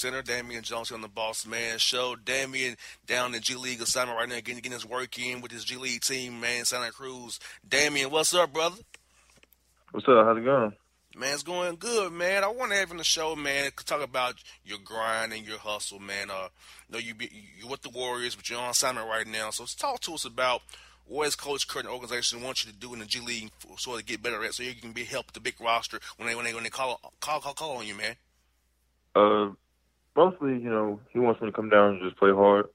center Damian Jones on the Boss Man Show. Damian down in G League assignment right now, getting, getting his work in with his G League team, man, Santa Cruz. Damian, what's up, brother? What's up? How's it going? Man, it's going good, man. I want to have in the show, man, talk about your grind and your hustle, man. Uh, you know, you be, you're with the Warriors, but you're on assignment right now. So talk to us about what is Coach and organization want you to do in the G League so to get better at, so you can be help the big roster when they when they when they call call call, call on you, man. Uh, mostly, you know, he wants me to come down and just play hard,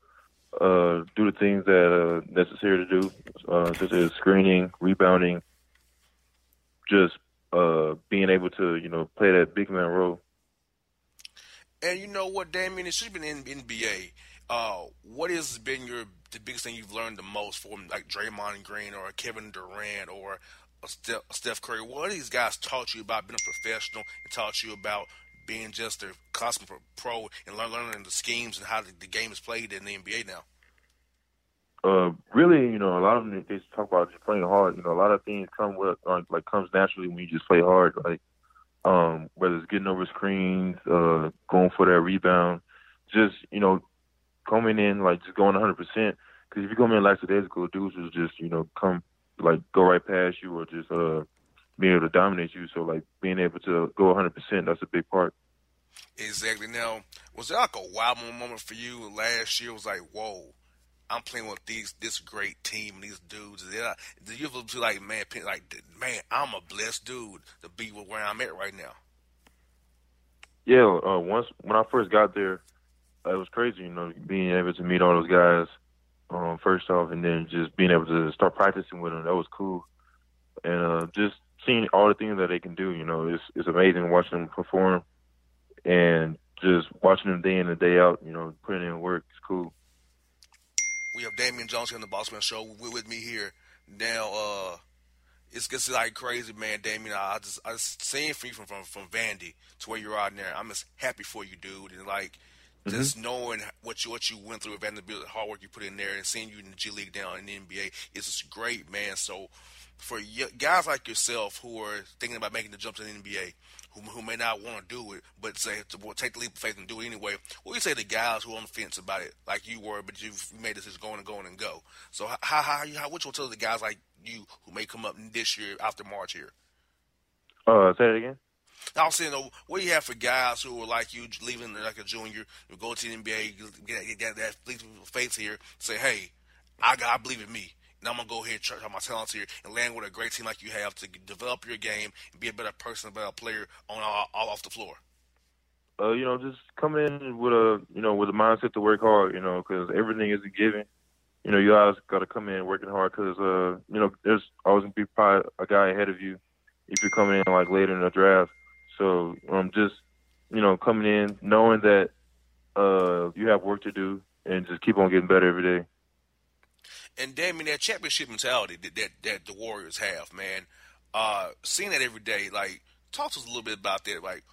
uh, do the things that are necessary to do, uh, such as screening, rebounding, just uh, being able to, you know, play that big man role. And you know what, it should have been in NBA. Uh, what has been your the biggest thing you've learned the most from like Draymond Green or Kevin Durant or Steph, Steph Curry? What these guys taught you about being a professional and taught you about being just a cosmic pro and learning the schemes and how the, game is played in the NBA now? Uh, really, you know, a lot of them they talk about just playing hard. You know, a lot of things come with uh, like comes naturally when you just play hard. Like um, whether it's getting over screens, uh, going for that rebound, just you know, coming in like just going 100 percent. Because if you come in like today's ago, dudes will just you know come like go right past you or just uh being able to dominate you. So like being able to go 100 percent, that's a big part. Exactly. Now, was there like a wow moment for you last year? Was like, whoa, I'm playing with these this great team, and these dudes. Do you feel like man, like man, I'm a blessed dude to be where I'm at right now? Yeah, uh, once when I first got there, it was crazy. You know, being able to meet all those guys um, first off, and then just being able to start practicing with them. That was cool, and uh, just seeing all the things that they can do. You know, it's it's amazing watching them perform, and just watching them day in and day out. You know, putting in work. It's cool. We have Damian Jones here on the Bossman Show with, with me here now. Uh, it's just like crazy, man, Damian. I just I just seeing from you from, from from Vandy to where you're out there. I'm just happy for you, dude, and like mm-hmm. just knowing what you what you went through at Vanderbilt, the hard work you put in there, and seeing you in the G League down in the NBA is just great, man. So for guys like yourself who are thinking about making the jump to the NBA, who, who may not want to do it, but say to take the leap of faith and do it anyway. What do you say to guys who are on the fence about it, like you were, but you've made this is going and going and go? So how how how what you will tell the guys like you who may come up this year after March here? Uh, say it again. I was saying, what do you have for guys who are like you, leaving like a junior, you go to the NBA, get, get that leap of faith here, say, hey, I got, I believe in me. And I'm gonna go ahead and church my talents here and land with a great team like you have to develop your game and be a better person, a better player on all, all off the floor. Uh, you know, just come in with a you know with a mindset to work hard. You know, because everything isn't given. You know, you always got to come in working hard because uh, you know there's always gonna be probably a guy ahead of you if you're coming in like later in the draft. So um, just you know coming in knowing that uh you have work to do and just keep on getting better every day. And Damian, that championship mentality that that, that the Warriors have, man, uh, seeing that every day, like, talk to us a little bit about that, like,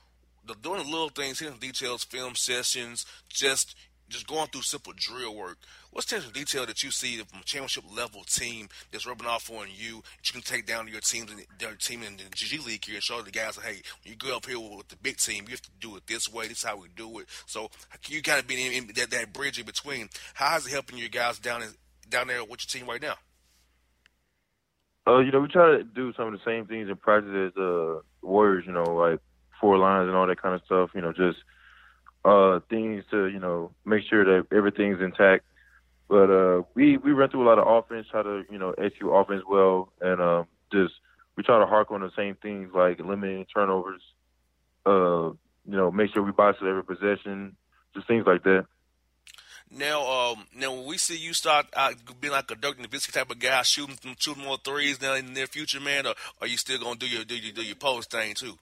the, doing the little things, hitting details, film sessions, just just going through simple drill work. What's the detail that you see from a championship level team that's rubbing off on you that you can take down to your teams and their team in the G League here and show the guys, hey, when you go up here with the big team, you have to do it this way. This is how we do it. So you kind of be in that, that bridge in between. How is it helping your guys down in, down there with your team right now? Uh, you know, we try to do some of the same things in practice as uh Warriors. You know, like four lines and all that kind of stuff. You know, just uh things to you know make sure that everything's intact. But uh, we we run through a lot of offense, try to you know execute offense well, and um, just we try to hark on the same things like limiting turnovers. Uh, you know, make sure we box at every possession, just things like that. Now, um, now when we see you start out being like a Dirk Nowitzki type of guy, shooting shooting more threes now in the near future, man, or are you still gonna do your do your do your post thing too?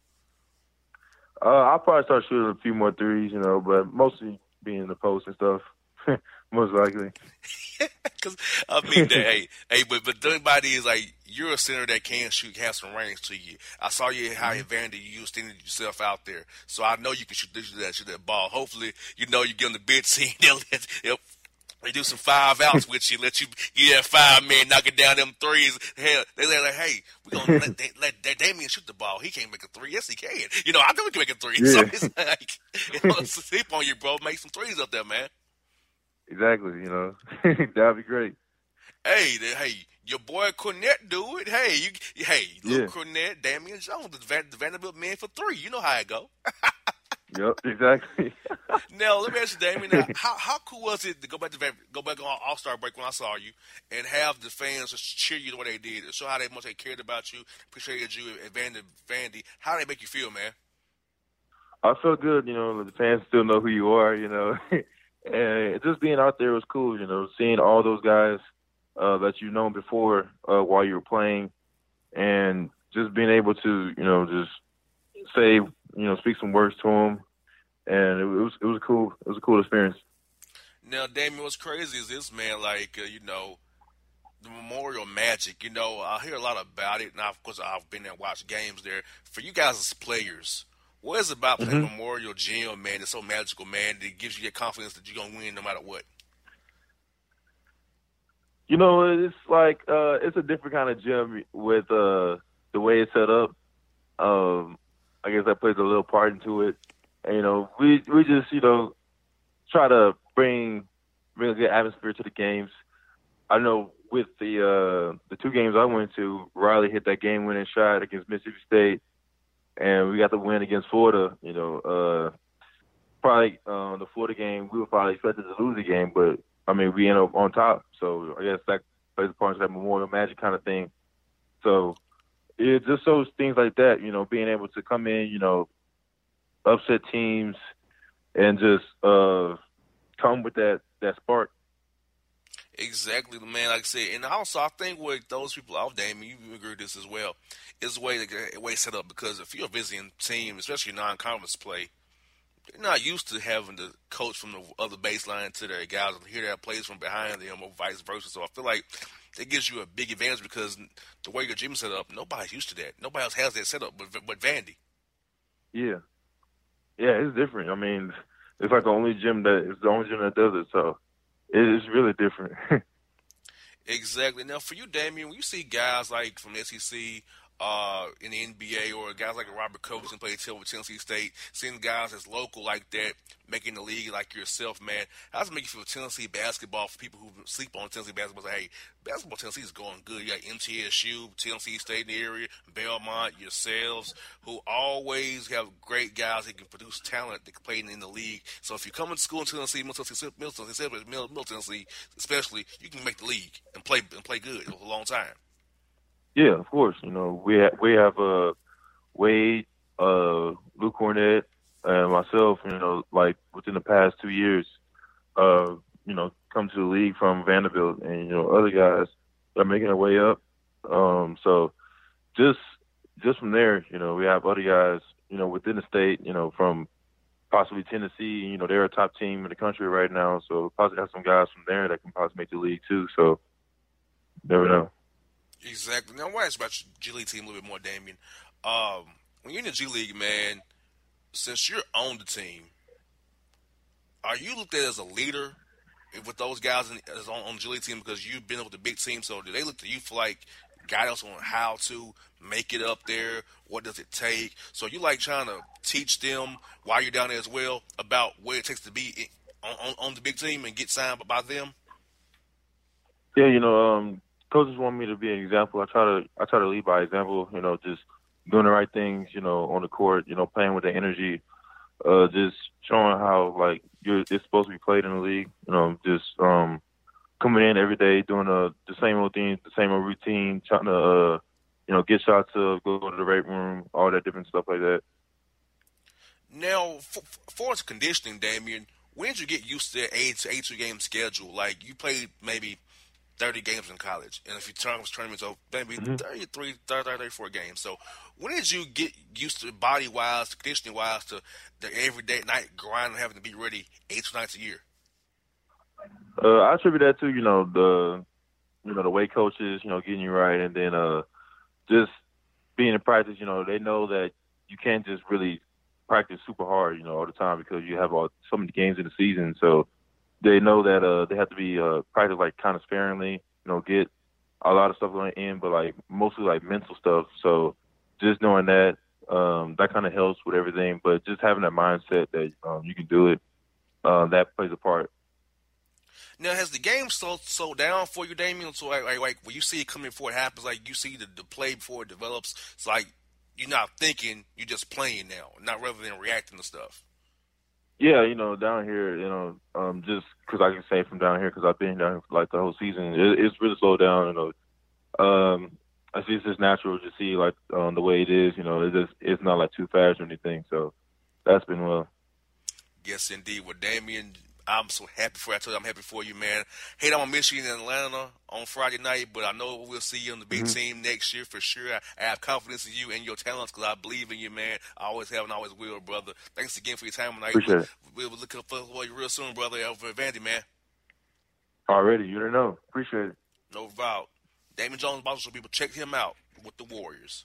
Uh, I'll probably start shooting a few more threes, you know, but mostly being in the post and stuff. Most likely. Because I mean, that, hey, hey, but but everybody is like you're a center that can shoot, have some range to you. I saw you how mm-hmm. Vandy you extended yourself out there, so I know you can shoot, shoot that shoot that ball. Hopefully, you know you get on the big team. They'll, they'll, they do some five outs with you, let you get that five man knocking down them threes. Hell, they like, hey, we gonna let, they, let, let Damian shoot the ball. He can't make a three. Yes, he can. You know, I know he can make a three. Yeah. So it's like, you know, sleep on you, bro. Make some threes up there, man. Exactly. You know, that'd be great. Hey, hey, your boy Kornet do it. Hey, you, hey, Luke yeah. Kornet, Damian Jones, the, Van, the Vanderbilt man for three. You know how it go. Yep, exactly. now let me ask you, Damian. Now, how how cool was it to go back to go back on All Star break when I saw you and have the fans just cheer you the way they did, show how they much they cared about you, appreciated you, and Vandy. Vandy, how did they make you feel, man? I felt good. You know, the fans still know who you are. You know, and just being out there was cool. You know, seeing all those guys uh, that you've known before uh, while you were playing, and just being able to, you know, just say, you know, speak some words to them, and it, was it was cool. It was a cool experience. Now, Damian, what's crazy is this man, like uh, you know, the Memorial Magic. You know, I hear a lot about it, and of course, I've been there and watched games there. For you guys as players, what is it about playing mm-hmm. Memorial Gym, man? It's so magical, man. That gives you the confidence that you're gonna win no matter what. You know, it's like uh, it's a different kind of gym with uh, the way it's set up. Um, I guess that plays a little part into it. And, you know, we we just you know try to bring bring a good atmosphere to the games. I know with the uh, the two games I went to, Riley hit that game winning shot against Mississippi State, and we got the win against Florida. You know, uh, probably uh, the Florida game we were probably expected to lose the game, but I mean we ended up on top. So I guess that plays a part in that Memorial Magic kind of thing. So it just shows things like that, you know, being able to come in, you know, upset teams and just uh come with that that spark. Exactly, the man. Like I said, and also I think with those people out, Damian, you agree with this as well, is the way the way set up because if you're a visiting team, especially non-conference play, they're not used to having the coach from the other baseline to their guys and hear that plays from behind them or vice versa. So I feel like it gives you a big advantage because the way your gym set up, nobody's used to that. Nobody else has that setup but but Vandy. Yeah, yeah, it's different. I mean, it's like the only gym that it's the only gym that does it, so it is really different. exactly. Now, for you, Damian, when you see guys like from SEC uh, in the NBA or guys like Robert Covington played with Tennessee State, seeing guys as local like that making the league like yourself, man. How does it make you feel Tennessee basketball for people who sleep on Tennessee basketball? Say, hey, basketball Tennessee is going good. You got MTSU, Tennessee State in the area, Belmont, yourselves, who always have great guys that can produce talent that can play in the league. So if you come to school in Tennessee, Middle Tennessee, Middle Tennessee, Middle Tennessee, especially, you can make the league and play and play good for a long time. Yeah, of course. You know, we ha- we have uh, Wade, uh, Luke Kornet, and myself. You know, like within the past two years, uh, you know, come to the league from Vanderbilt, and you know, other guys are making their way up. Um, so just just from there, you know, we have other guys, you know, within the state, you know, from possibly Tennessee. You know, they're a top team in the country right now, so possibly have some guys from there that can possibly make the league too. So never know. Exactly. Now, to ask about your G League team a little bit more, Damian. Um, when you're in the G League, man, since you're on the team, are you looked at as a leader with those guys in, on, on the G League team because you've been with the big team? So do they look to you for like guidance on how to make it up there? What does it take? So you like trying to teach them while you're down there as well about what it takes to be on, on, on the big team and get signed by them? Yeah, you know, um, coaches want me to be an example. I try to I try to lead by example. You know, just doing the right things. You know, on the court. You know, playing with the energy. Uh, just showing how like you're it's supposed to be played in the league. You know, just um coming in every day doing uh, the same old thing, the same old routine, trying to uh you know get shots up, go to the weight room, all that different stuff like that. Now, for, for conditioning, Damian, when did you get used to the eight eight two game schedule? Like you played maybe 30 games in college. And if you turn those tournaments over, maybe mm-hmm. 33, 30, 34 games. So when did you get used to body wise, conditioning wise, to the everyday night grind and having to be ready eight nights a year? Uh, I attribute that to, you know, the, you know, the weight coaches, you know, getting you right. And then, uh, just being in practice, you know, they know that you can't just really practice super hard, you know, all the time because you have all so many games in the season. So they know that uh they have to be uh practice like kind of sparingly, you know, get a lot of stuff going in, but like mostly like mental stuff. So just knowing that um that kind of helps with everything. But just having that mindset that um you can do it, uh, that plays a part. Now, has the game slowed, slowed down for you, Damian? So, like, like, like, when you see it coming before it happens, like you see the, the play before it develops, it's like you're not thinking, you're just playing now, not rather than reacting to stuff. Yeah, you know, down here, you know, um, just because I can say from down here, because I've been down like the whole season, it, it's really slowed down. You know, um, I see it's just natural to see like um, the way it is. You know, it's just it's not like too fast or anything. So that's been well. Yes, indeed. Well, Damian, I'm so happy for you. I told you I'm happy for you, man. Hey, I'm gonna miss you in Atlanta on Friday night, but I know we'll see you on the big mm-hmm. team next year for sure. I, I, have confidence in you and your talents because I believe in you, man. I always have and always will, brother. Thanks again for your time tonight. Appreciate we'll, it. We'll look up for you real soon, brother, over at Vandy, man. Already, you don't know. Appreciate it. No doubt. Damian Jones, Boston people, check him out with the Warriors.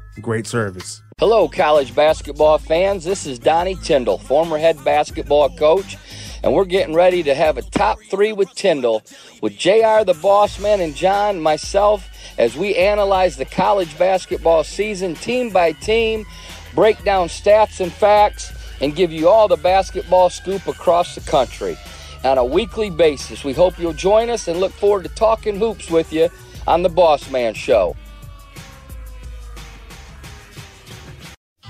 great service. Hello, college basketball fans. This is Donnie Tyndall, former head basketball coach, and we're getting ready to have a top three with Tyndall with JR the Boss Man and John, myself, as we analyze the college basketball season team by team, break down stats and facts, and give you all the basketball scoop across the country on a weekly basis. We hope you'll join us and look forward to talking hoops with you on the Boss Man Show.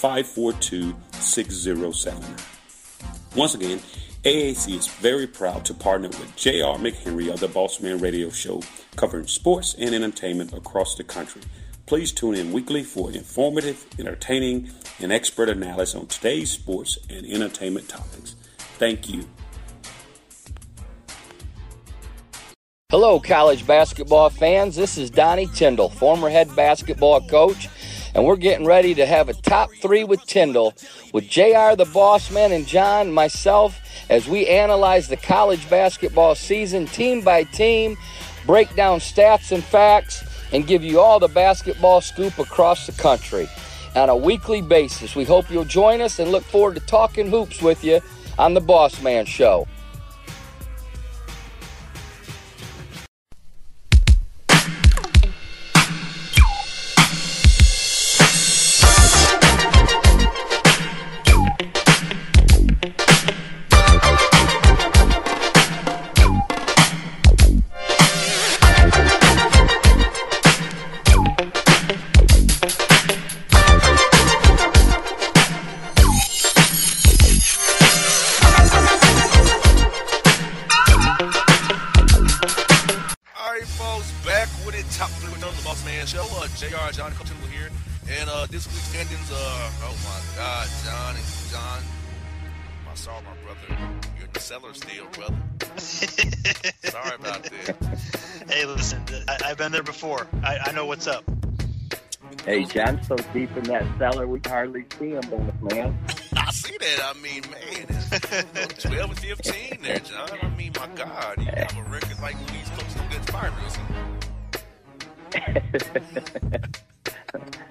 542 6079. Once again, AAC is very proud to partner with J.R. McHenry of the Bossman Radio Show, covering sports and entertainment across the country. Please tune in weekly for informative, entertaining, and expert analysis on today's sports and entertainment topics. Thank you. Hello, college basketball fans. This is Donnie Tyndall, former head basketball coach and we're getting ready to have a top three with Tyndall with JR the Boss Man and John, myself, as we analyze the college basketball season team by team, break down stats and facts, and give you all the basketball scoop across the country on a weekly basis. We hope you'll join us and look forward to talking hoops with you on the Boss Man Show. What's up. Hey, John's so deep in that cellar we hardly see him, man. I see that. I mean, man, it's 12 and 15 there, John. I mean, my God, you have a record like Louise Coach to get fired or.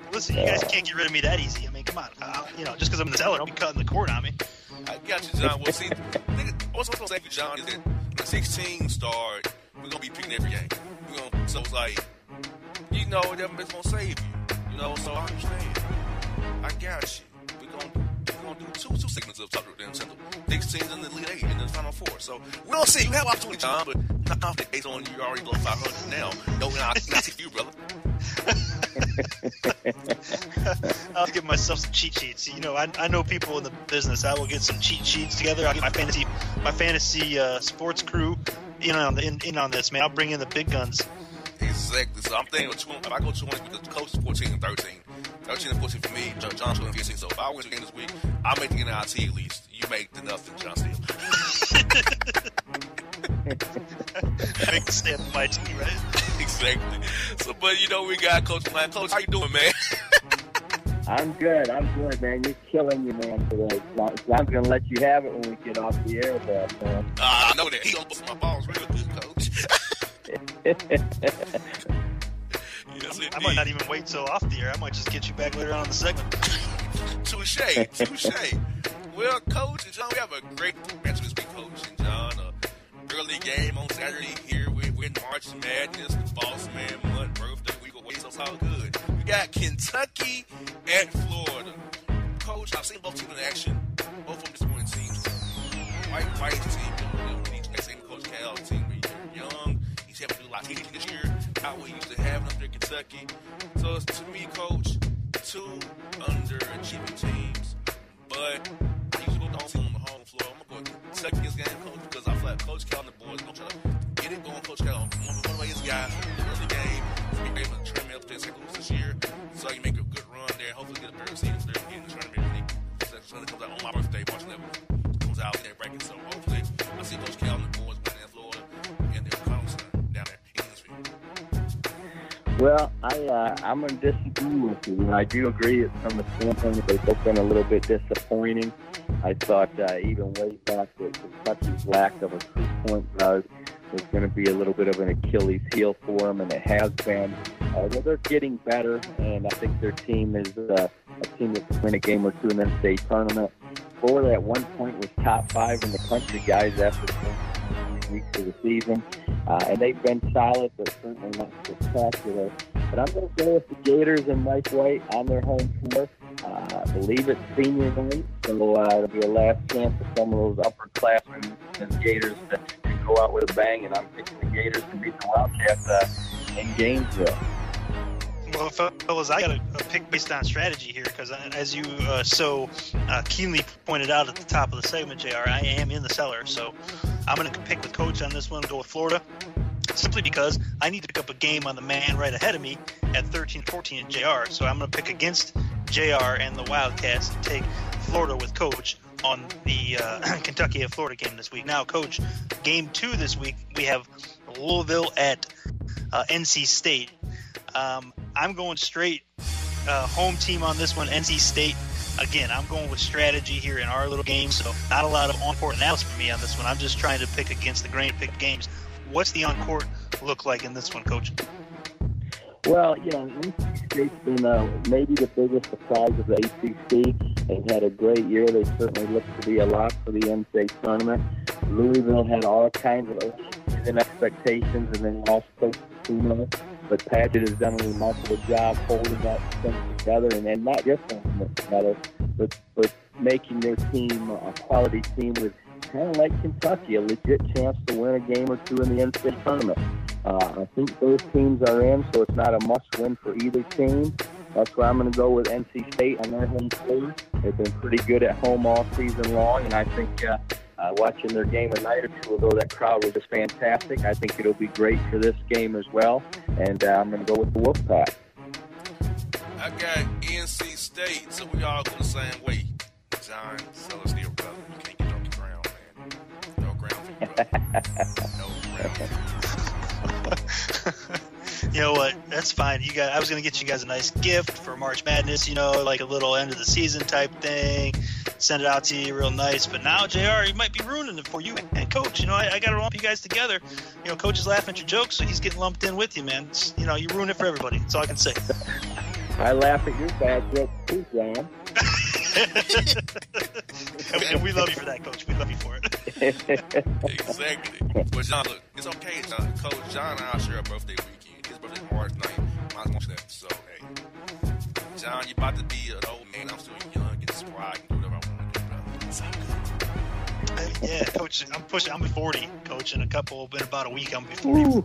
Listen, you guys can't get rid of me that easy. I mean, come on. Uh, you know, just because I'm in the cellar, don't be cutting the cord on me. I got you, John. Well, see, nigga, what's supposed to say for John is that when 16 start, we're gonna be picking every game. We're gonna, so it's like, you know, that it's gonna save you. You know, so I understand. I got you. We're gonna, we're gonna do two two segments of Top Damn Central. 16 in the Elite Eight and the Final Four. So we don't see you have opportunity, John, but not confident based on you already below 500 now. No, not, see you, brother. I'll give myself some cheat sheets. You know, I, I know people in the business. I will get some cheat sheets together. I'll get my fantasy my fantasy uh, sports crew in on the, in, in on this man. I'll bring in the big guns. Exactly. So I'm thinking two, if I go 20 because the coach is 14 and 13. 13 and 14 for me, John, John's 12 and 15. So if I win the game this week, I'll make the NIT at least. You make the nothing, John Steele. Make the stand my team, right? exactly. So, but you know, we got Coach Plan. Coach, how you doing, man? I'm good. I'm good, man. You're killing you, man, today. So I'm going to let you have it when we get off the air, but, man. Uh, I know that. He gonna bust my balls real good, Coach. I might not even wait till off the air. I might just get you back later on in the segment. Touche, touche. well, Coach and John, we have a great match this week, Coach and John. Uh, early game on Saturday here. We're, in March Madness, the boss man month, birthday week away, so it's all good. We got Kentucky at Florida. Coach, I've seen both teams in action. Both of them disappointing teams. White White's team, same Coach Cal's team. To lot of this year. How we used to have up there in Kentucky. So it's, to me, Coach, two underachieving teams. But I usually go to the down on the home floor. I'm going to go Kentucky this game, Coach, because I feel like Coach Cal and the boys going to try to get it going. Coach Cal, one of the way his guys from the early game, to be able to trim me up to the second this year. So you make a Well, I uh, I'm gonna disagree with you. I do agree that from the standpoint that they've both been a little bit disappointing. I thought uh, even way back that Kentucky's lack of a three-point guard was going to be a little bit of an Achilles heel for them, and it has been. Uh, well, they're getting better, and I think their team is uh, a team that can win a game or two in the state tournament. Florida at one point was top five in the country, guys, after weeks of the season. Uh, and they've been solid, but certainly not spectacular. But I'm going to go with the Gators and Mike White on their home floor. Uh, I believe it's senior night, so uh, it'll be a last chance for some of those upperclassmen and Gators to, to go out with a bang. And I'm picking the Gators to beat the Wildcats uh, in Gainesville. Well, fellas, I got a, a pick based on strategy here because, as you uh, so uh, keenly pointed out at the top of the segment, Jr., I am in the cellar, so I'm going to pick with Coach on this one. And go with Florida, simply because I need to pick up a game on the man right ahead of me at 13-14 at Jr. So I'm going to pick against Jr. and the Wildcats and take Florida with Coach on the uh, Kentucky at Florida game this week. Now, Coach, game two this week we have Louisville at uh, NC State. Um, I'm going straight uh, home team on this one, NC State. Again, I'm going with strategy here in our little game, so not a lot of on-court analysis for me on this one. I'm just trying to pick against the grain, pick games. What's the on-court look like in this one, Coach? Well, you know, State's been uh, maybe the biggest surprise of the ACC. They've had a great year. They certainly look to be a lot for the NCAA tournament. Louisville had all kinds of season expectations, and then lost Coach Kuno. But Padgett has done a remarkable job holding that thing together, and then not just holding it together, but but making their team a quality team with kind of like Kentucky, a legit chance to win a game or two in the NCAA tournament. Uh, I think those teams are in, so it's not a must-win for either team. That's why I'm going to go with NC State on their home floor. They've been pretty good at home all season long, and I think uh, uh, watching their game a night or two ago, that crowd was just fantastic. I think it'll be great for this game as well, and uh, I'm going to go with the Wolfpack. I got NC State, so we all go the same way. John, so it's brother. You can't get off the ground, man. No ground for brother. No ground. You know what? That's fine. You got. I was gonna get you guys a nice gift for March Madness. You know, like a little end of the season type thing. Send it out to you real nice. But now, Jr., you might be ruining it for you and Coach. You know, I, I got to lump you guys together. You know, Coach is laughing at your jokes, so he's getting lumped in with you, man. It's, you know, you ruin it for everybody. That's all I can say. I laugh at your bad jokes too, John. and, and we love you for that, Coach. We love you for it. Exactly. But John, look, it's okay, John. Coach John and I share a birthday weekend. His birthday March 9th. Mine's March 7th. So, hey. John, you're about to be an old man. I'm still young and spry and do whatever I want to do, brother. It's all good. yeah, Coach. I'm pushing. I'm 40, Coach. In a couple, in about a week, I'm 40. Ooh.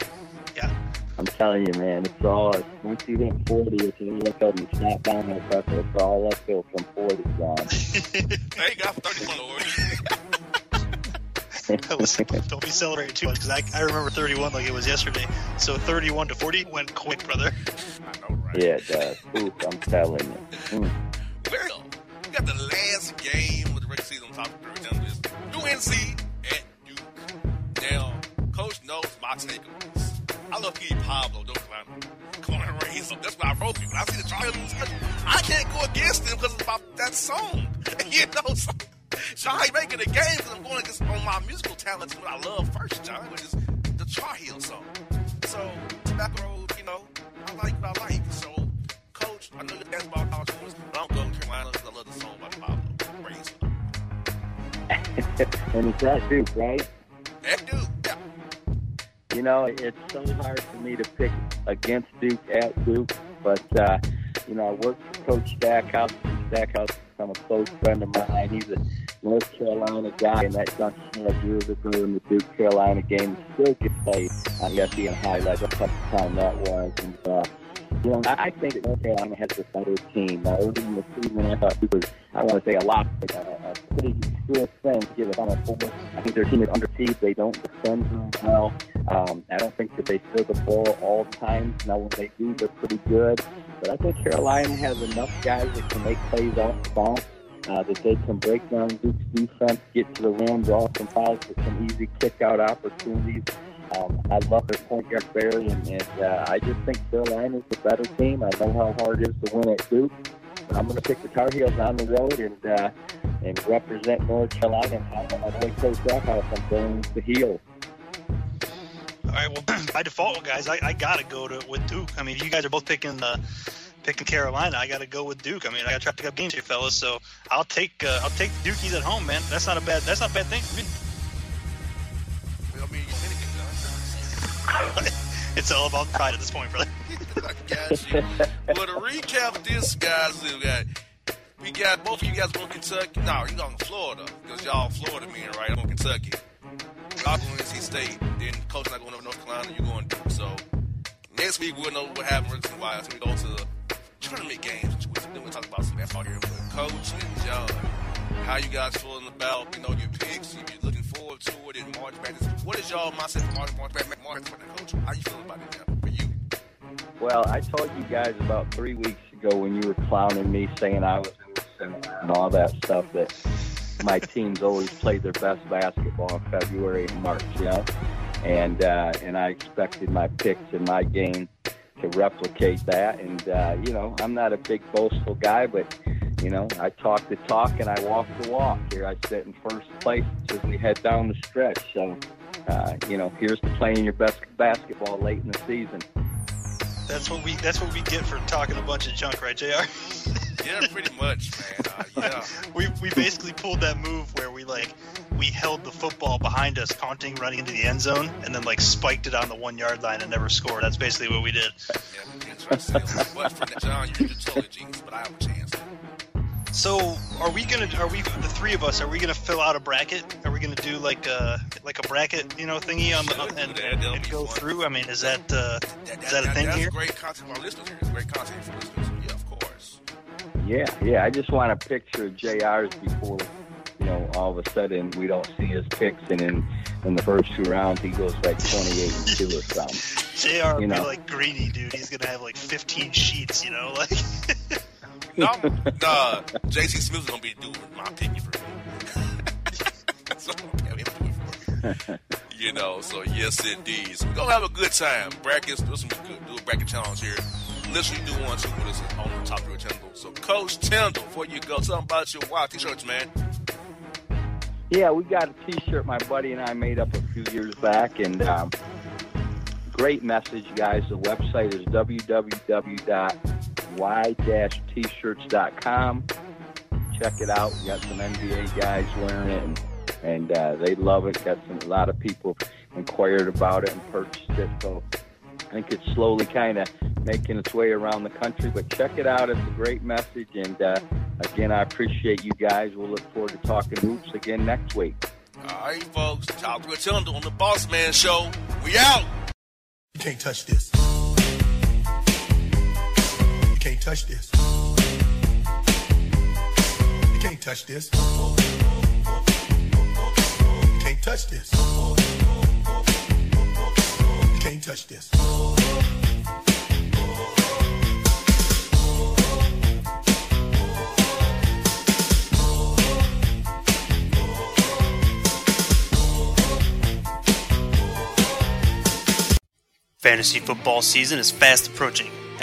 Yeah. I'm telling you, man, it's all once you hit 40, it's you look up and snap down that sucker. It's all uphill from 40, John. Thank God for 31, Lord. Listen, don't be celebrating too much because I, I remember 31 like it was yesterday. So 31 to 40 went quick, brother. I know, right? yeah, it does. Ooh, I'm telling you. Mm. Well, we got the last game of the regular season on top of the three UNC at Duke. Now, Coach knows my take on this. I love Petey Pablo, don't climb. Come on, raise up. That's why I wrote it. When I see the in I can't go against him because it's about that song. you know, so, ain't making a game because I'm going against on my musical talents, what I love first, John, which is the Char Hill song. So, Tobacco Road, you know, I like what I like. So, Coach, I know you're basketball college sports, but I'm going to Carolina because I love the song by Pablo. Raise up. and it's that dude, right? That dude. You know, it's so hard for me to pick against Duke at Duke, but uh, you know, I worked for Coach Stackhouse. Stackhouse has become a close friend of mine. He's a North Carolina guy, and that Duncan Smith years ago in the Duke Carolina game still gets played on ESPN highlights. A tough time that was, and uh, you know, I think that North Carolina has a better team. Now, early in the season, I thought it was, I want to say a lot, but a, a pretty good thing to on a four. I think their team is underseeded. They don't defend very well. Um, I don't think that they steal the ball all times. Now, when they do, they're pretty good. But I think Carolina has enough guys that can make plays off the ball. Uh, that they can break down Duke's defense, get to the rim, draw some fouls for some easy kick-out opportunities. Um, I love their point guard Berry, and, and uh, I just think Carolina is the better team. I know how hard it is to win at Duke, but I'm going to pick the Tar Heels on the road and uh, and represent North Carolina. Going to Coach Stackhouse. I'm going the heel. All right. Well, by default, guys, I, I gotta go to with Duke. I mean, you guys are both picking uh, picking Carolina. I gotta go with Duke. I mean, I gotta try to pick up games here, fellas. So I'll take uh, I'll take Dukies at home, man. That's not a bad that's not a bad thing It's all about pride at this point, brother. I got you. Well, to recap this, guys, we got we got both of you guys going Kentucky. No, you going to Florida because y'all Florida men, right? I'm going Kentucky. Y'all going NC State. Then coach not going to North Carolina. You're going Duke. So next week we'll know what happens and why. So we go to the tournament games. Then we'll talk about some basketball here. Coach and John, how you guys feeling about you know your picks? You be in March Madness. What is y'all mindset for March March? March Madness, coach? How you about it now for you? Well, I told you guys about three weeks ago when you were clowning me, saying I was and all that stuff that my teams always played their best basketball in February and March, you know. And uh, and I expected my picks and my game to replicate that. And uh, you know, I'm not a big boastful guy, but you know, I talk the talk and I walk the walk. Here I sit in first place as we head down the stretch. So, uh, you know, here's to playing your best basketball late in the season. That's what we that's what we get for talking a bunch of junk, right, Jr. Yeah, pretty much, man. Uh, yeah. we we basically pulled that move where we like we held the football behind us, counting running into the end zone, and then like spiked it on the one yard line and never scored. That's basically what we did. Yeah, interesting. But for that, John, you're totally genius, but I have a chance. So are we gonna are we the three of us are we gonna fill out a bracket? Are we gonna do like a like a bracket you know thingy on the on, and, and go fun. through? I mean, is that uh, That, is that a thing that's here? great content for our listeners. It's great content for listeners. Yeah, of course. Yeah, yeah. I just want a picture of JR's before, you know, all of a sudden we don't see his picks, and in in the first two rounds he goes like twenty eight and two or something. Jr. would You be know. like greedy, dude. He's gonna have like 15 sheets, you know, like. no, nah, J.C. Smith is gonna be doing my opinion for me. so, you know, so yes, indeed. So we're gonna have a good time. Brackets, do some good, do a bracket challenge here. Literally do one too with us on the top three Tyndall. So, Coach Tyndall, before you go, tell them about your wild t-shirts, man. Yeah, we got a T-shirt my buddy and I made up a few years back, and um, great message, guys. The website is www.y-tshirts.com. Check it out. We got some NBA guys wearing it, and, and uh, they love it. Got some a lot of people inquired about it and purchased it. So I think it's slowly kind of making its way around the country. But check it out. It's a great message, and uh, again, I appreciate you guys. We'll look forward to talking hoops again next week. All right, folks. Top three Tyndall on the Boss Man Show. We out. You can't touch this. Touch this. You can't touch this. You can't touch this. You can't touch this. Fantasy football season is fast approaching,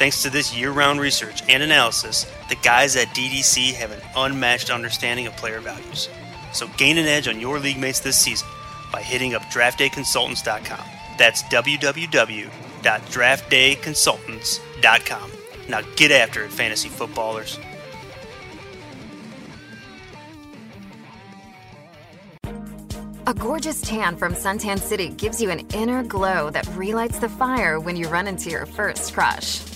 Thanks to this year round research and analysis, the guys at DDC have an unmatched understanding of player values. So gain an edge on your league mates this season by hitting up draftdayconsultants.com. That's www.draftdayconsultants.com. Now get after it, fantasy footballers. A gorgeous tan from Suntan City gives you an inner glow that relights the fire when you run into your first crush.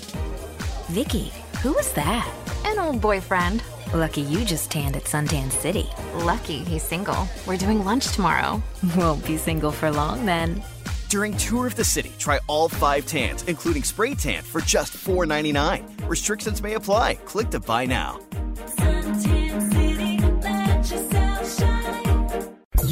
Vicky, who was that? An old boyfriend. Lucky you just tanned at Suntan City. Lucky he's single. We're doing lunch tomorrow. Won't be single for long then. During Tour of the City, try all five tans, including spray tan, for just $4.99. Restrictions may apply. Click to buy now.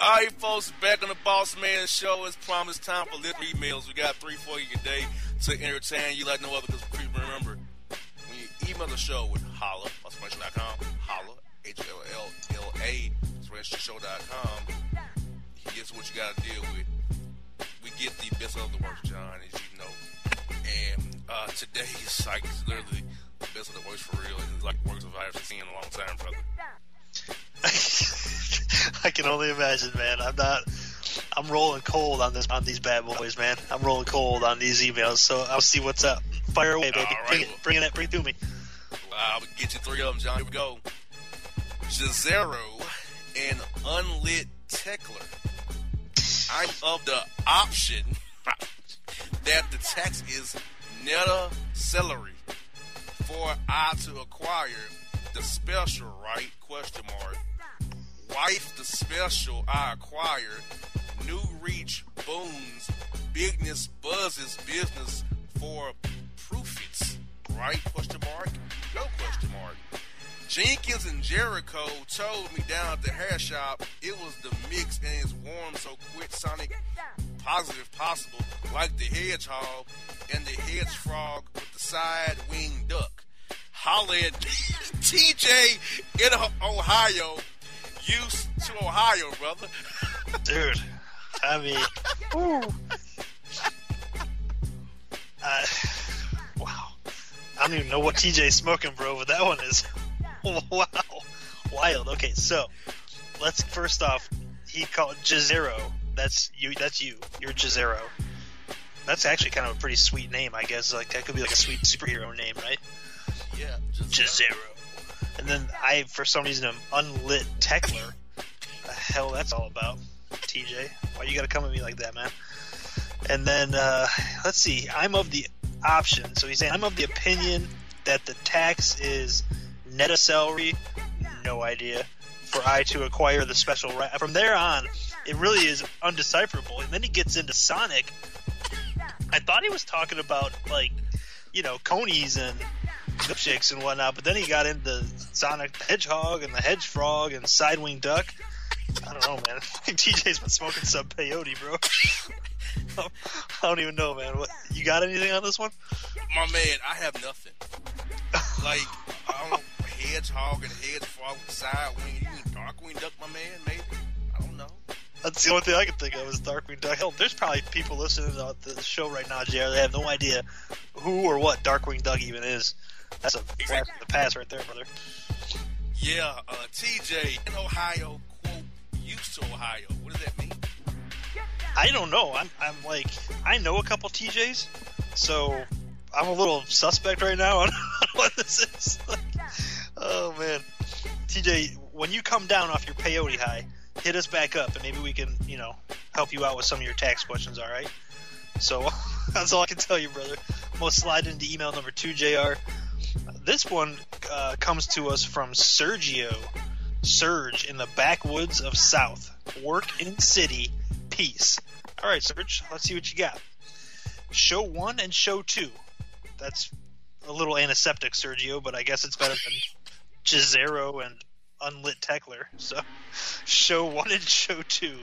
All right, folks, back on the Boss Man Show. It's promised time for little emails. We got three for you today to entertain you like no other. Because remember, when you email the show with holla, com, holla, H-L-L-L-A, show.com, here's what you got to deal with. We get the best of the worst, John, as you know. And uh, today is like literally the best of the worst for real. It's like worst I've seen in a long time, brother. I can only imagine, man. I'm not. I'm rolling cold on this on these bad boys, man. I'm rolling cold on these emails, so I'll see what's up. Fire away, baby. Right. Bring it, bring it, bring it through me. I'll get you three of them, John. Here we go. Jazero and Unlit Teckler. I'm of the option that the text is Netta Celery for I to acquire the special right question mark Wife the special I acquired. New reach booms. Bigness buzzes business for profits. Right? Question mark? No question mark. Jenkins and Jericho told me down at the hair shop it was the mix and it's warm so quit Sonic positive possible like the hedgehog and the hedgehog with the side wing duck. Holla at TJ in Ohio. Used to Ohio, brother. Dude, I mean, ooh. Uh, wow. I don't even know what TJ's smoking, bro, but that one is wow, wild. Okay, so let's first off, he called Jazero. That's you. That's you. You're Jazero. That's actually kind of a pretty sweet name, I guess. Like that could be like a sweet superhero name, right? Yeah, Jazero. And then I, for some reason, am unlit Techler. the hell that's all about, TJ? Why you gotta come at me like that, man? And then uh, let's see. I'm of the option. So he's saying I'm of the opinion that the tax is net a celery. No idea. For I to acquire the special right. From there on, it really is undecipherable. And then he gets into Sonic. I thought he was talking about like, you know, conies and milkshakes and whatnot, but then he got into Sonic the Hedgehog and the Hedge Frog and Sidewing Duck. I don't know, man. TJ's been smoking some peyote, bro. I don't even know, man. What, you got anything on this one? My man, I have nothing. like, I don't hedgehog and hedgehog with side wing. You mean Darkwing Duck, my man? Maybe. I don't know. That's the only thing I can think of is Darkwing Duck. Hell, there's probably people listening to the show right now, JR. They have no idea who or what Darkwing Duck even is. That's a from the past right there, brother. Yeah, uh, TJ in Ohio, quote, used to Ohio. What does that mean? I don't know. I'm, I'm like, I know a couple TJs, so I'm a little suspect right now on what this is. Like, oh man, TJ, when you come down off your peyote high, hit us back up, and maybe we can, you know, help you out with some of your tax questions. All right. So that's all I can tell you, brother. I'm gonna slide into email number two, Jr. This one uh, comes to us from Sergio. Surge in the backwoods of South. Work in city. Peace. All right, Serge. Let's see what you got. Show one and show two. That's a little antiseptic, Sergio, but I guess it's better than Jazero and unlit Techler. So, show one and show two.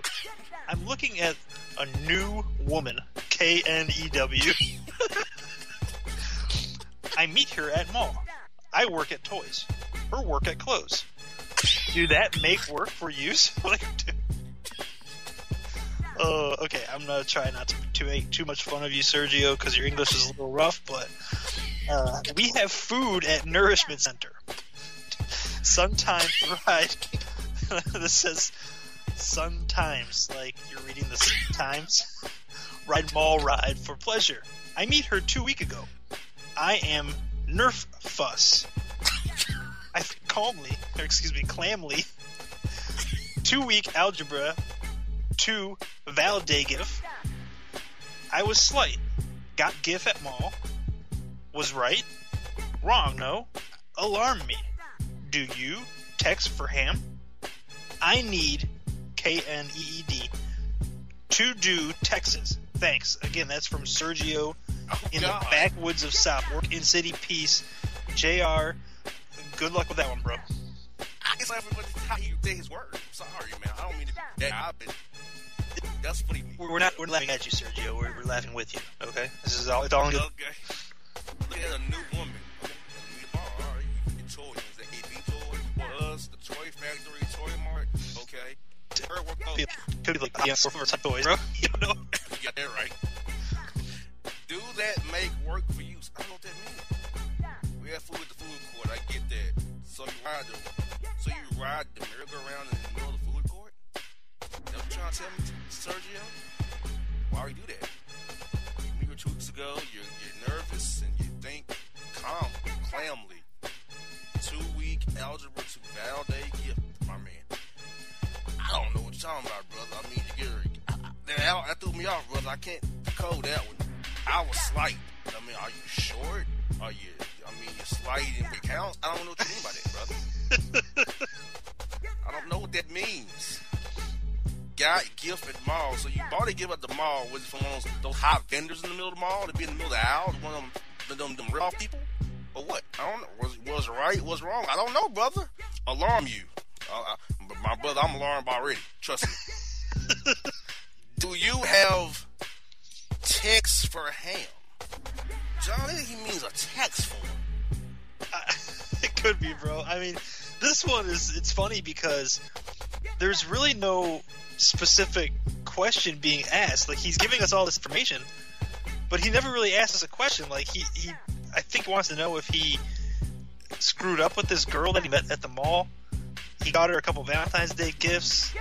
I'm looking at a new woman, K N E W. I meet her at mall. I work at toys. Her work at clothes. Do that make work for use? Do? Uh, okay, I'm gonna try not to, to make too much fun of you, Sergio, because your English is a little rough. But uh, we have food at Nourishment Center. Sometimes, right? this says sometimes, like you're reading the Times. Ride mall ride for pleasure. I meet her two week ago. I am Nerf Fuss. I calmly, or excuse me, clamly. Two week algebra. Two valid day gif. I was slight. Got gif at mall. Was right. Wrong, no. Alarm me. Do you text for ham? I need K N E E D to do Texas. Thanks. Again, that's from Sergio in God. the backwoods of South. Work in city peace. JR, good luck with that one, bro. I guess everybody how he did his word. I'm sorry, man. I don't mean to be that guy, but that's what he means. We're we're not we're laughing at you, Sergio. We're, we're laughing with you. Okay, this is all. It's all good. Okay. Look at a new woman. We bar, all right. You get toys. The AB toys for us, the Toy Factory, Toy Mart. Okay. Her work oh, Could be like yeah, for for some toys, bro. You know. you got that right. That make work for you? I don't know what that means. We have food at the food court. I get that. So you ride the, so you ride the merry-go-round in the middle of the food court? That's what you trying to tell me, Sergio? Why would you do that? You her two weeks ago. You're you're nervous and you think calm, clamly. Two week algebra to Val Day gift, my man. I don't know what you're talking about, brother. I mean, you get her. I, I, that, that threw me off, brother. I can't code that one. I was slight. I mean, are you short? Are you? I mean, you're slight in the count. I don't know what you mean by that, brother. I I don't know what that means. Got gift at mall. So you bought a gift at the mall. Was it from one of those, those hot vendors in the middle of the mall? To be in the middle of the aisle? One of them, them, them rip-off people? Or what? I don't know. Was was it right? Was wrong? I don't know, brother. Alarm you. Uh, uh, my brother, I'm alarmed already. Trust me. Do you have text for ham? John, I think he means a text form. it could be, bro. I mean, this one is it's funny because there's really no specific question being asked. Like he's giving us all this information, but he never really asks us a question. Like he, he I think wants to know if he screwed up with this girl that he met at the mall. He got her a couple Valentine's Day gifts,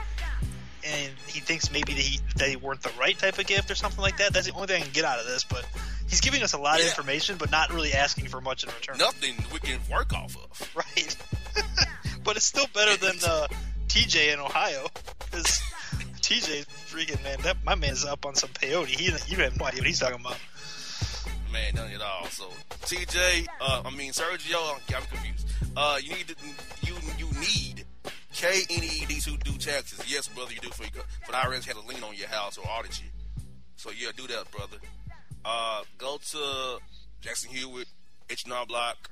and he thinks maybe they, they weren't the right type of gift or something like that. That's the only thing I can get out of this. But he's giving us a lot of information, but not really asking for much in return. Nothing we can work off of. Right. but it's still better than uh, TJ in Ohio. Because TJ, freaking man, that my man's up on some peyote. He, you have no idea what he's talking about. Man, none at all. So TJ, uh, I mean Sergio, I'm, I'm confused. Uh, you need to, you you need K N D to do taxes. Yes, brother, you do for your, for the IRS had a lien on your house or audit you. So yeah, do that, brother. Uh, go to Jackson Hewitt, H and R Block,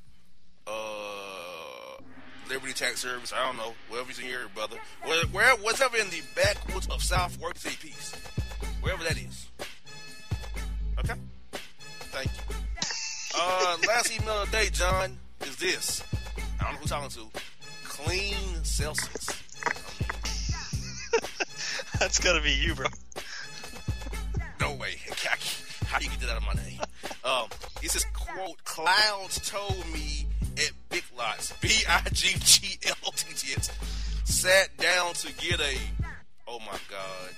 uh, Liberty Tax Service. I don't know, wherever's in your area, brother. Where, where whatever in the backwoods of South Work City Peace, wherever that is. Okay. Thank you. Uh, last email of the day, John, is this. I don't know who's talking to. Clean Celsius. That's gotta be you, bro. No way. How do you get that out of my name? Um, it says, quote, Clouds told me at Big Lots, B-I-G-G-L-T-T-S, sat down to get a, oh my God.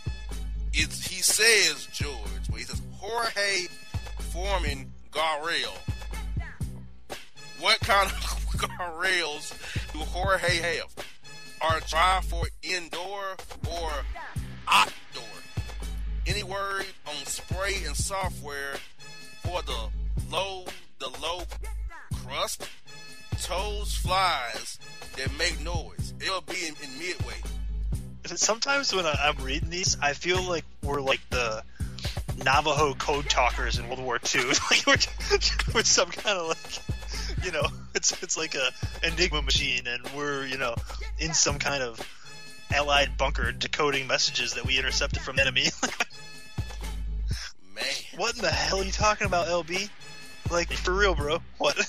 It's, he says, George, but he says, Jorge Foreman Garrel. What kind of guardrails do Jorge have? Are dry for indoor or outdoor? Any word on spray and software for the low, the low crust, toes, flies that make noise? It'll be in, in midway. Sometimes when I'm reading these, I feel like we're like the Navajo code talkers in World War II. like we're with some kind of like, you know, it's it's like a enigma machine, and we're you know in some kind of allied bunker decoding messages that we intercepted from the enemy. Man, what in the hell are you talking about, LB? Like for real, bro? What?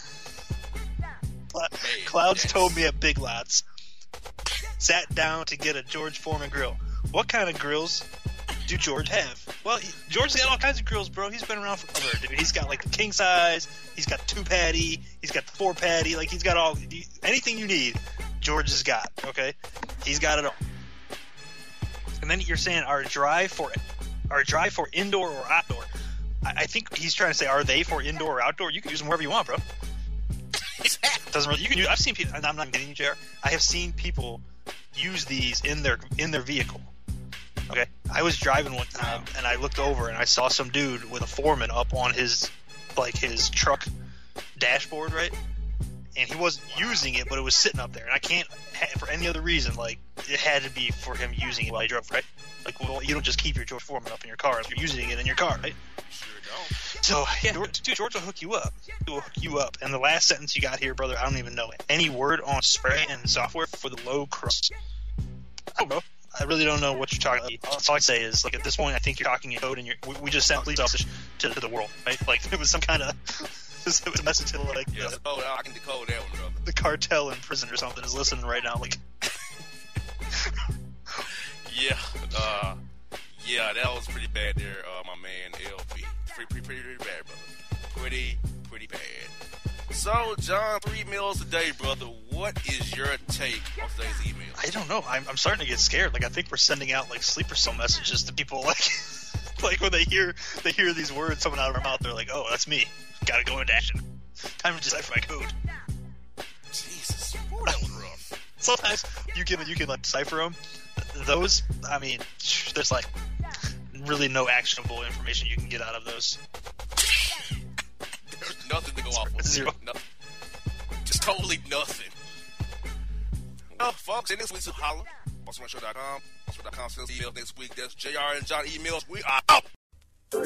Cla- Clouds told me at Big Lots. Sat down to get a George Foreman grill. What kind of grills do George have? Well, he, George's got all kinds of grills, bro. He's been around forever, dude. He's got like the king size. He's got two patty. He's got the four patty. Like he's got all anything you need. George has got. Okay, he's got it all. And then you're saying our drive for our drive for indoor or outdoor. I, I think he's trying to say, are they for indoor or outdoor? You can use them wherever you want, bro. Doesn't really. You can use. I've seen people. I'm not getting you, JR. I have seen people use these in their in their vehicle. Okay, I was driving one time and I looked over and I saw some dude with a foreman up on his like his truck dashboard, right? And he wasn't using it, but it was sitting up there. And I can't for any other reason. Like it had to be for him using it while he drove, right? Like, well, you don't just keep your George Foreman up in your car if you're using it in your car, right? Sure don't. So yeah, George, dude, George will hook you up. He will hook you up. And the last sentence you got here, brother, I don't even know it. Any word on spray and software for the low crust? I don't know. I really don't know what you're talking about. All I say is, like, at this point, I think you're talking in code, and you're, we, we just sent police officers to, to the world, right? Like, it was some kind of it was a message to like Yeah, the, oh, I can decode that one, brother. the cartel in prison or something is listening right now. Like, Yeah, uh, yeah, that was pretty bad there, uh, my man LB. Pretty, pretty, pretty, pretty bad, brother. Pretty, pretty bad. So, John, three meals a day, brother. What is your take on today's email? I don't know. I'm, I'm starting to get scared. Like, I think we're sending out like sleeper cell messages to people. Like, like when they hear they hear these words coming out of our mouth, they're like, "Oh, that's me. Got to go into action. Time to decipher my code." Jesus, Ooh, that was rough. Sometimes you can you can like decipher them. Those, I mean, there's like really no actionable information you can get out of those. There's nothing to go off of. Zero. Nothing. Just totally nothing. Well, folks, in this week's Holla, BossmanShow.com. BossmanShow.com sends emails next week. That's JR and John emails. We are out. For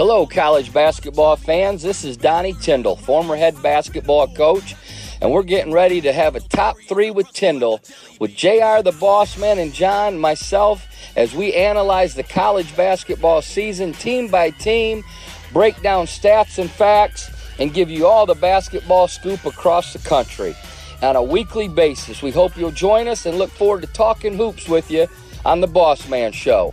Hello, college basketball fans. This is Donnie Tyndall, former head basketball coach, and we're getting ready to have a top three with Tyndall with JR the Boss Man and John, myself, as we analyze the college basketball season team by team, break down stats and facts, and give you all the basketball scoop across the country on a weekly basis. We hope you'll join us and look forward to talking hoops with you on the Boss Man Show.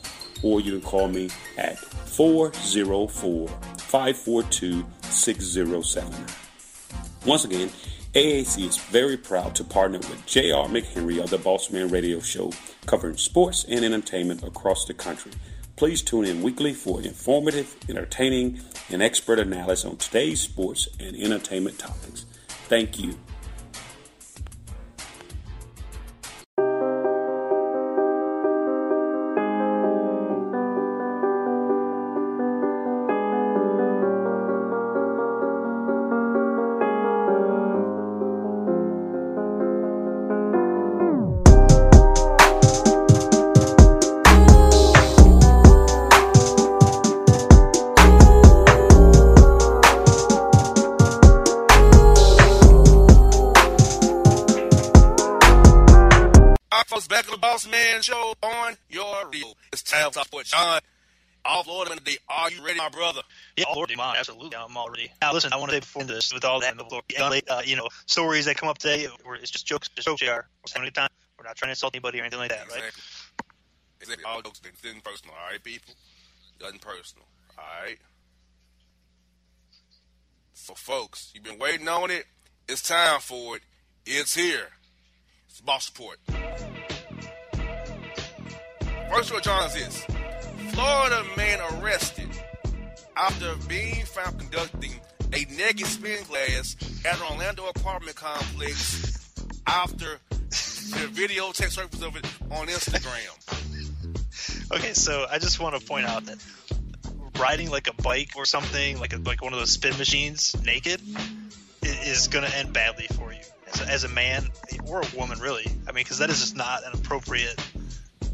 Or you can call me at 404 542 6079. Once again, AAC is very proud to partner with J.R. McHenry of the Bossman Radio Show, covering sports and entertainment across the country. Please tune in weekly for informative, entertaining, and expert analysis on today's sports and entertainment topics. Thank you. Absolutely. I'm all ready. Now, listen, I want to say before this, with all that, uh, you know, stories that come up today, it's just jokes, just jokes. We're time. We're not trying to insult anybody or anything like that, right? Exactly. Exactly. All jokes, nothing personal. All right, people. Nothing personal. All right. So, folks, you've been waiting on it. It's time for it. It's here. It's boss support. First of John is. Florida man arrested after being found conducting a naked spin class at an Orlando apartment complex after the video text surface of it on Instagram. Okay, so I just want to point out that riding like a bike or something, like a, like one of those spin machines, naked, is going to end badly for you as a, as a man or a woman, really. I mean, because that is just not an appropriate,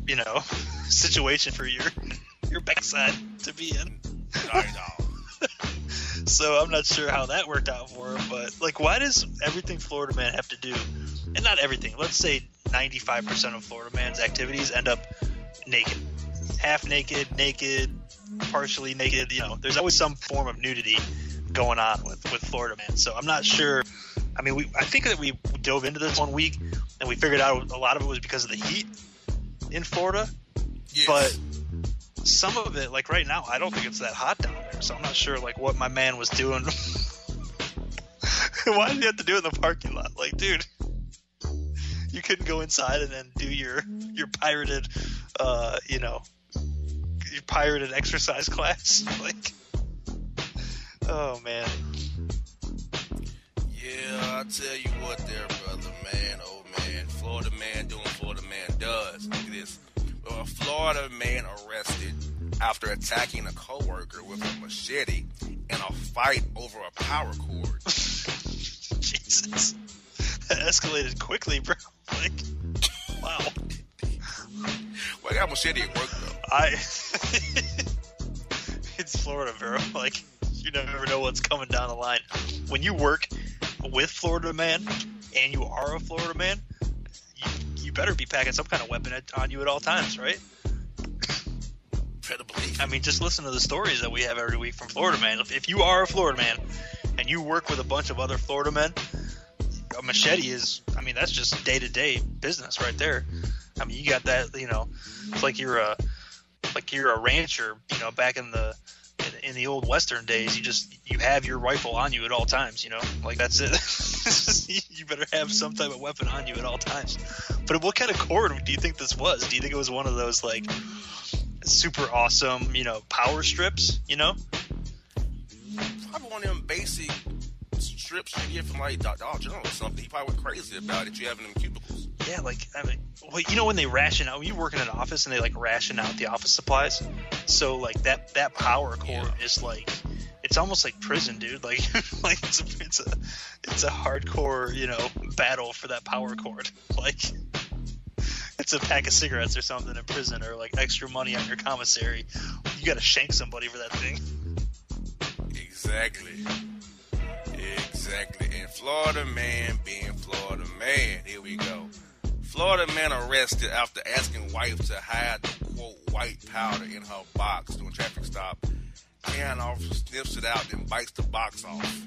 you know, situation for your your backside to be in. I know. So I'm not sure how that worked out for him, but like, why does everything Florida man have to do, and not everything, let's say 95% of Florida man's activities end up naked, half naked, naked, partially naked. You know, there's always some form of nudity going on with with Florida man. So I'm not sure. I mean, we I think that we dove into this one week and we figured out a lot of it was because of the heat in Florida, but some of it, like right now, I don't think it's that hot down there. So I'm not sure like what my man was doing. Why did he have to do it in the parking lot? Like, dude, you couldn't go inside and then do your your pirated, uh, you know, your pirated exercise class. Like, oh man. Yeah, I tell you what, there, brother, man. Oh man, Florida man doing Florida man Florida man arrested after attacking a coworker with a machete in a fight over a power cord. Jesus, that escalated quickly, bro. Like, wow. Well, I got a machete at work though. I. it's Florida, bro. Like, you never know what's coming down the line. When you work with Florida man, and you are a Florida man, better be packing some kind of weapon at, on you at all times, right? Believe. I mean, just listen to the stories that we have every week from Florida man. If, if you are a Florida man and you work with a bunch of other Florida men, a machete is, I mean, that's just day to day business right there. I mean, you got that, you know, it's like you're a, like you're a rancher, you know, back in the, in, in the old Western days, you just, you have your rifle on you at all times, you know, like that's it. you better have some type of weapon on you at all times. But what kind of cord do you think this was? Do you think it was one of those like super awesome, you know, power strips, you know? Probably one of them basic strips you get from like Dollar General or something. He probably went crazy about it. You have in them cubicles. Yeah, like I mean, well, you know when they ration out, when you work in an office and they like ration out the office supplies, so like that that power cord is like it's almost like prison, dude. Like like it's a it's a it's a hardcore you know battle for that power cord. Like it's a pack of cigarettes or something in prison, or like extra money on your commissary. You got to shank somebody for that thing. Exactly. Exactly. And Florida man being Florida man. Here we go. Florida man arrested after asking wife to hide the quote white powder in her box during traffic stop. Can officer sniffs it out and bites the box off.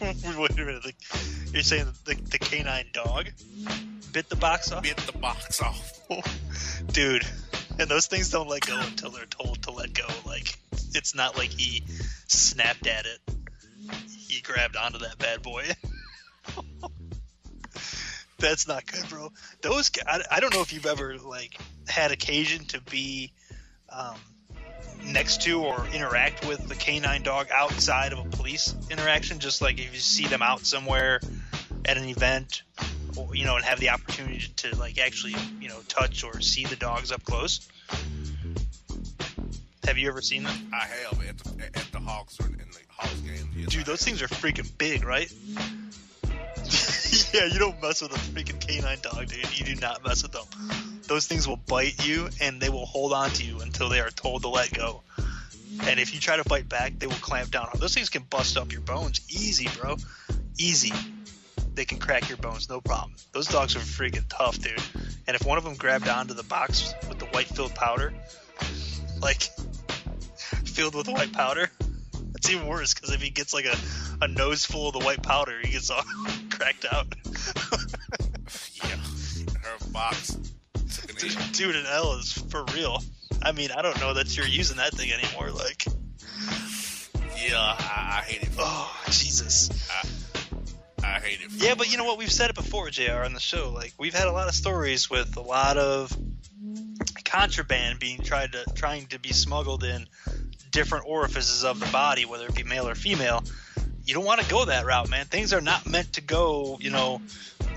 Wait a minute. The, you're saying the, the canine dog bit the box off? Bit the box off. Dude, and those things don't let go until they're told to let go. Like, it's not like he snapped at it. He grabbed onto that bad boy. That's not good, bro. Those, I, I don't know if you've ever, like, had occasion to be um, next to or interact with the canine dog outside of a police interaction. Just like if you see them out somewhere at an event, or, you know, and have the opportunity to like actually, you know, touch or see the dogs up close. Have you ever seen them? I have at the, at the Hawks or in the Hawks game. Yes, Dude, those things are freaking big, right? yeah, you don't mess with a freaking canine dog, dude. You do not mess with them. Those things will bite you and they will hold on to you until they are told to let go. And if you try to bite back, they will clamp down. On. Those things can bust up your bones easy, bro. Easy. They can crack your bones, no problem. Those dogs are freaking tough, dude. And if one of them grabbed onto the box with the white filled powder, like filled with white powder, it's even worse because if he gets like a, a nose full of the white powder, he gets all cracked out. yeah, her box. Dude, dude, an L is for real. I mean, I don't know that you're using that thing anymore. Like, Yeah, I, I hate it. oh Jesus. I, I hate it. Yeah, but you know what? We've said it before, Jr. on the show. Like, we've had a lot of stories with a lot of contraband being tried to trying to be smuggled in different orifices of the body, whether it be male or female. You don't want to go that route, man. Things are not meant to go. You know,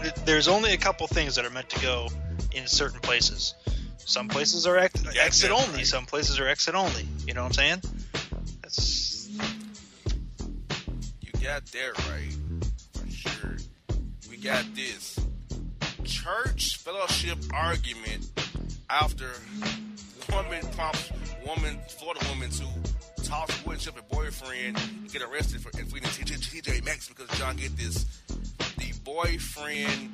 th- there's only a couple things that are meant to go in certain places. Some places are ex- exit only. Some places are exit only. You know what I'm saying? That's You got that right. For sure. We got this. Church fellowship argument after woman prompts woman, Florida woman, to toss a wooden chip at boyfriend and get arrested for and feeding TJ Maxx because John get this. The boyfriend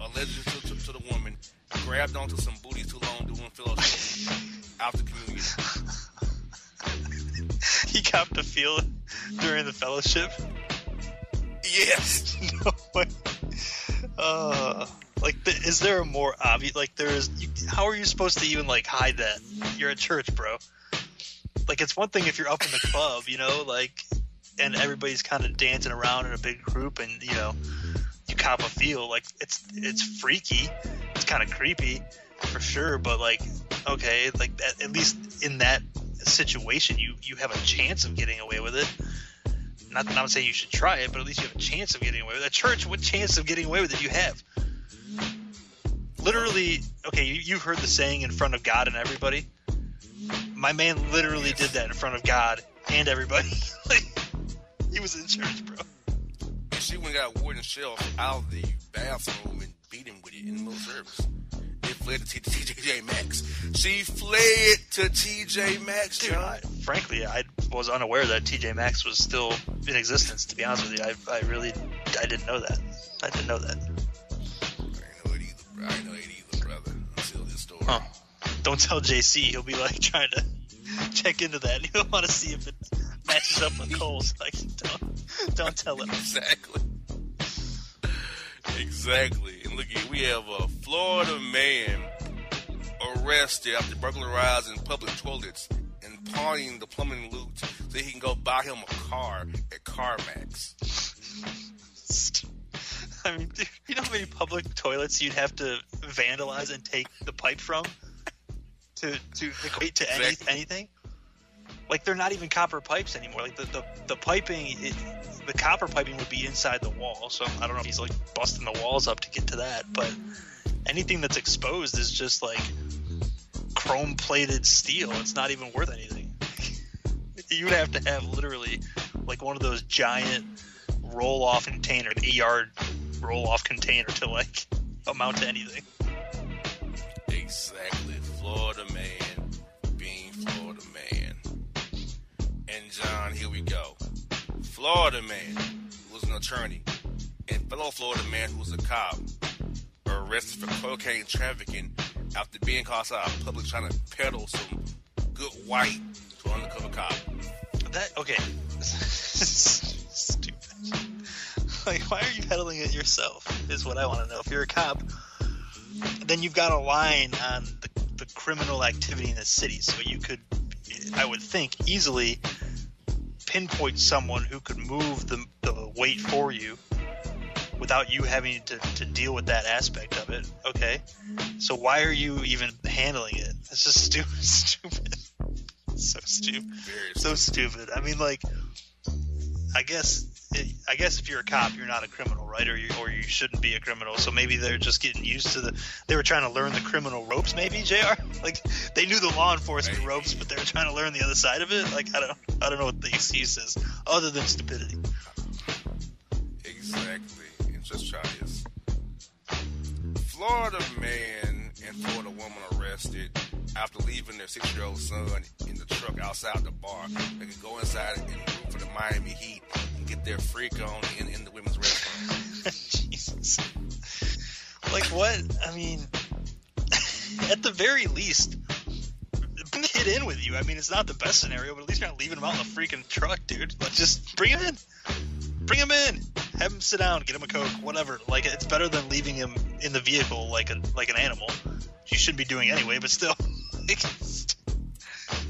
allegedly to, to, to the woman grabbed onto some booty too long doing fellowship after communion. he copped a feel during the fellowship. Yes. no way. Uh, like, the, is there a more obvious? Like, there is. How are you supposed to even like hide that? You're at church, bro. Like, it's one thing if you're up in the club, you know, like, and everybody's kind of dancing around in a big group, and you know, you cop a feel. Like, it's it's freaky. It's kind of creepy, for sure. But like, okay, like at, at least in that situation, you you have a chance of getting away with it. Not, that I'm saying you should try it, but at least you have a chance of getting away with it. Church, what chance of getting away with it do you have? Literally, okay, you, you've heard the saying in front of God and everybody. My man literally did that in front of God and everybody. like, he was in church, bro. And she went and got wooden shelf out of the bathroom and beat him with it in the middle of service. It fled to TJ Maxx. She fled to TJ Maxx, Dude, I, frankly, I was unaware that TJ Maxx was still in existence. To be honest with you, I, I really, I didn't know that. I didn't know that. I didn't know it either, bro. I didn't know it either, brother, until this story. Huh. Don't tell JC. He'll be like trying to check into that. He'll want to see if it matches up with Kohl's. Like, don't, don't tell him. Exactly. Exactly. And look here, we have a Florida man arrested after burglarizing public toilets and pawning the plumbing loot so he can go buy him a car at CarMax. I mean, dude, you know how many public toilets you'd have to vandalize and take the pipe from to to equate to any, anything? Like they're not even copper pipes anymore. Like the the, the piping, it, the copper piping would be inside the wall. So I don't know if he's like busting the walls up to get to that, but anything that's exposed is just like chrome plated steel. It's not even worth anything. You'd have to have literally like one of those giant roll off container, a yard roll off container to like amount to anything. Exactly. Florida man being Florida man. And John, here we go. Florida man who was an attorney and fellow Florida man who was a cop arrested for cocaine trafficking after being caught out in public trying to peddle some good white to an undercover cop. That okay. Stupid. Like, why are you peddling it yourself? Is what I want to know. If you're a cop, then you've got a line on the, the criminal activity in the city, so you could, I would think, easily pinpoint someone who could move the, the weight for you without you having to, to deal with that aspect of it. Okay, so why are you even handling it? It's just stupid. Stupid. so stupid. So stupid. I mean, like, I guess, I guess if you're a cop, you're not a criminal, right? Or you, or you shouldn't be a criminal. So maybe they're just getting used to the. They were trying to learn the criminal ropes, maybe. Jr. Like they knew the law enforcement ropes, but they were trying to learn the other side of it. Like I don't, I don't know what the excuse is, other than stupidity. Exactly. And just try this. Florida man and Florida woman arrested after leaving their six-year-old son in the truck outside the bar. They could go inside and root for the Miami Heat and get their freak on in, in the women's restaurant. Jesus. Like what? I mean, at the very least, bring the kid in with you. I mean, it's not the best scenario, but at least you're not leaving him out in the freaking truck, dude. Just bring him in. Bring him in. Have him sit down. Get him a coke. Whatever. Like, it's better than leaving him in the vehicle like a like an animal. You shouldn't be doing anyway, but still. like,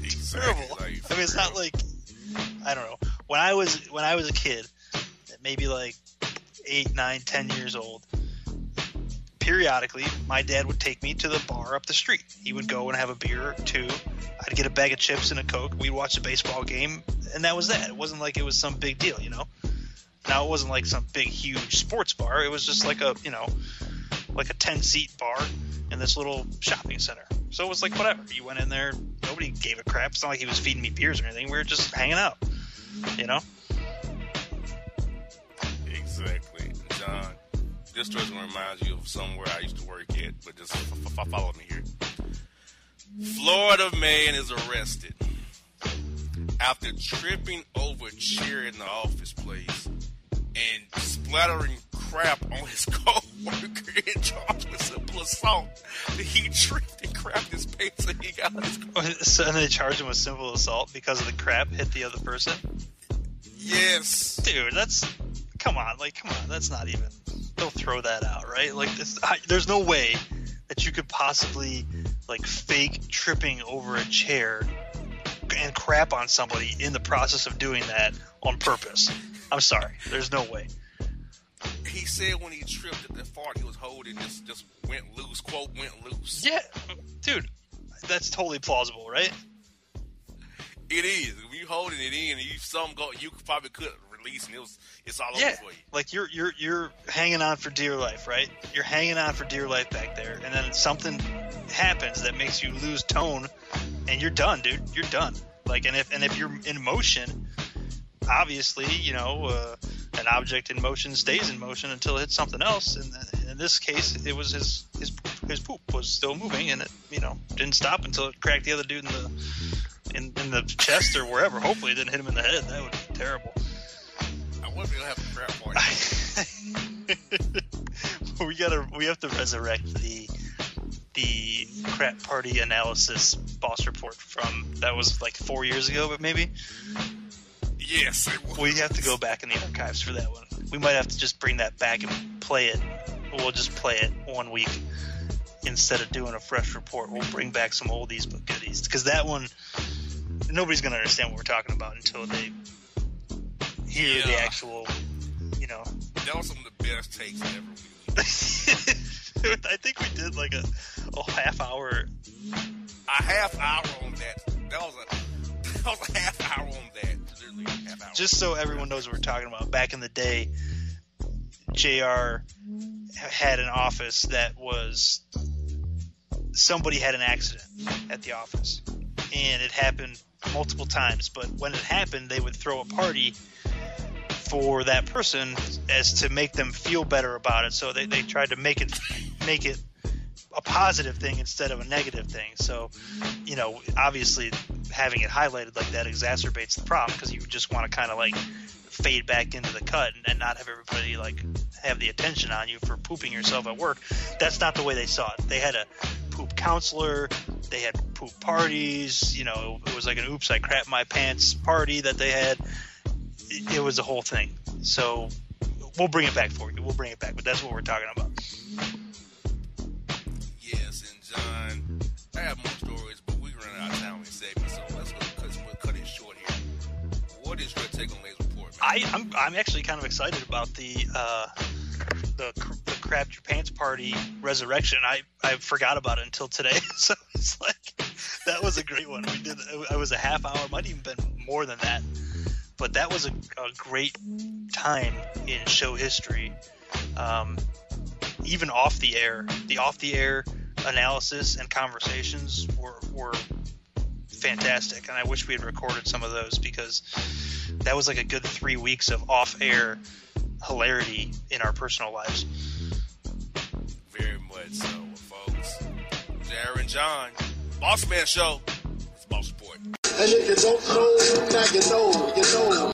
it's terrible. I mean, it's not like I don't know. When I was when I was a kid, maybe like eight, nine, ten years old, periodically my dad would take me to the bar up the street. He would go and have a beer or two. I'd get a bag of chips and a coke. We'd watch a baseball game, and that was that. It wasn't like it was some big deal, you know. Now it wasn't like some big, huge sports bar. It was just like a, you know, like a ten seat bar in this little shopping center. So it was like whatever. You went in there, nobody gave a crap. It's not like he was feeding me beers or anything. We were just hanging out, you know. Exactly. John, this to remind you of somewhere I used to work at, but just f- f- follow me here. Florida man is arrested after tripping over chair in the office place and splattering crap on his co-worker in charge with simple assault. He tripped and crapped his pants and he got his oh, So and they charge him with simple assault because of the crap hit the other person. Yes, dude, that's come on, like come on, that's not even. Don't throw that out, right? Like this, I, there's no way that you could possibly like fake tripping over a chair and crap on somebody in the process of doing that on purpose. I'm sorry, there's no way. He said when he tripped that the fart he was holding just just went loose. Quote went loose. Yeah, dude, that's totally plausible, right? It is. When you holding it in, and you some go, you probably could release, and it was it's all yeah, over for you. like you're you're you're hanging on for dear life, right? You're hanging on for dear life back there, and then something happens that makes you lose tone, and you're done, dude. You're done. Like, and if and if you're in motion, obviously, you know, uh, an object in motion stays in motion until it hits something else. And in this case, it was his his his poop was still moving, and it you know didn't stop until it cracked the other dude in the in, in the chest or wherever. Hopefully, it didn't hit him in the head. That would be terrible. I wonder if they'll have a crap party. we gotta we have to resurrect the the crap party analysis boss report from that was like four years ago, but maybe yes, was. we have to go back in the archives for that one. We might have to just bring that back and play it. We'll just play it one week instead of doing a fresh report. We'll bring back some oldies but goodies because that one nobody's gonna understand what we're talking about until they hear the actual, you know. That was some of the best takes ever. I think we did like a, a half hour. A half hour on that. That was a a half hour on that. Literally half hour. Just so everyone knows what we're talking about. Back in the day, Jr. had an office that was somebody had an accident at the office, and it happened multiple times. But when it happened, they would throw a party for that person as to make them feel better about it. So they, they tried to make it make it a positive thing instead of a negative thing. So, you know, obviously having it highlighted like that exacerbates the problem because you just want to kind of like fade back into the cut and, and not have everybody like have the attention on you for pooping yourself at work. That's not the way they saw it. They had a poop counselor, they had poop parties, you know, it was like an oops I crap my pants party that they had. It, it was a whole thing. So we'll bring it back for you. We'll bring it back, but that's what we're talking about. Yes, and John, I have more stories, I, I'm I'm actually kind of excited about the uh, the, the crap your pants party resurrection. I I forgot about it until today, so it's like that was a great one. We did it was a half hour, might even been more than that, but that was a, a great time in show history. Um, even off the air, the off the air analysis and conversations were were fantastic, and I wish we had recorded some of those because that was like a good three weeks of off-air hilarity in our personal lives. Very much so, folks. JR and John, Boss Man Show. It's Boss Report. And you don't know, now you know, you know.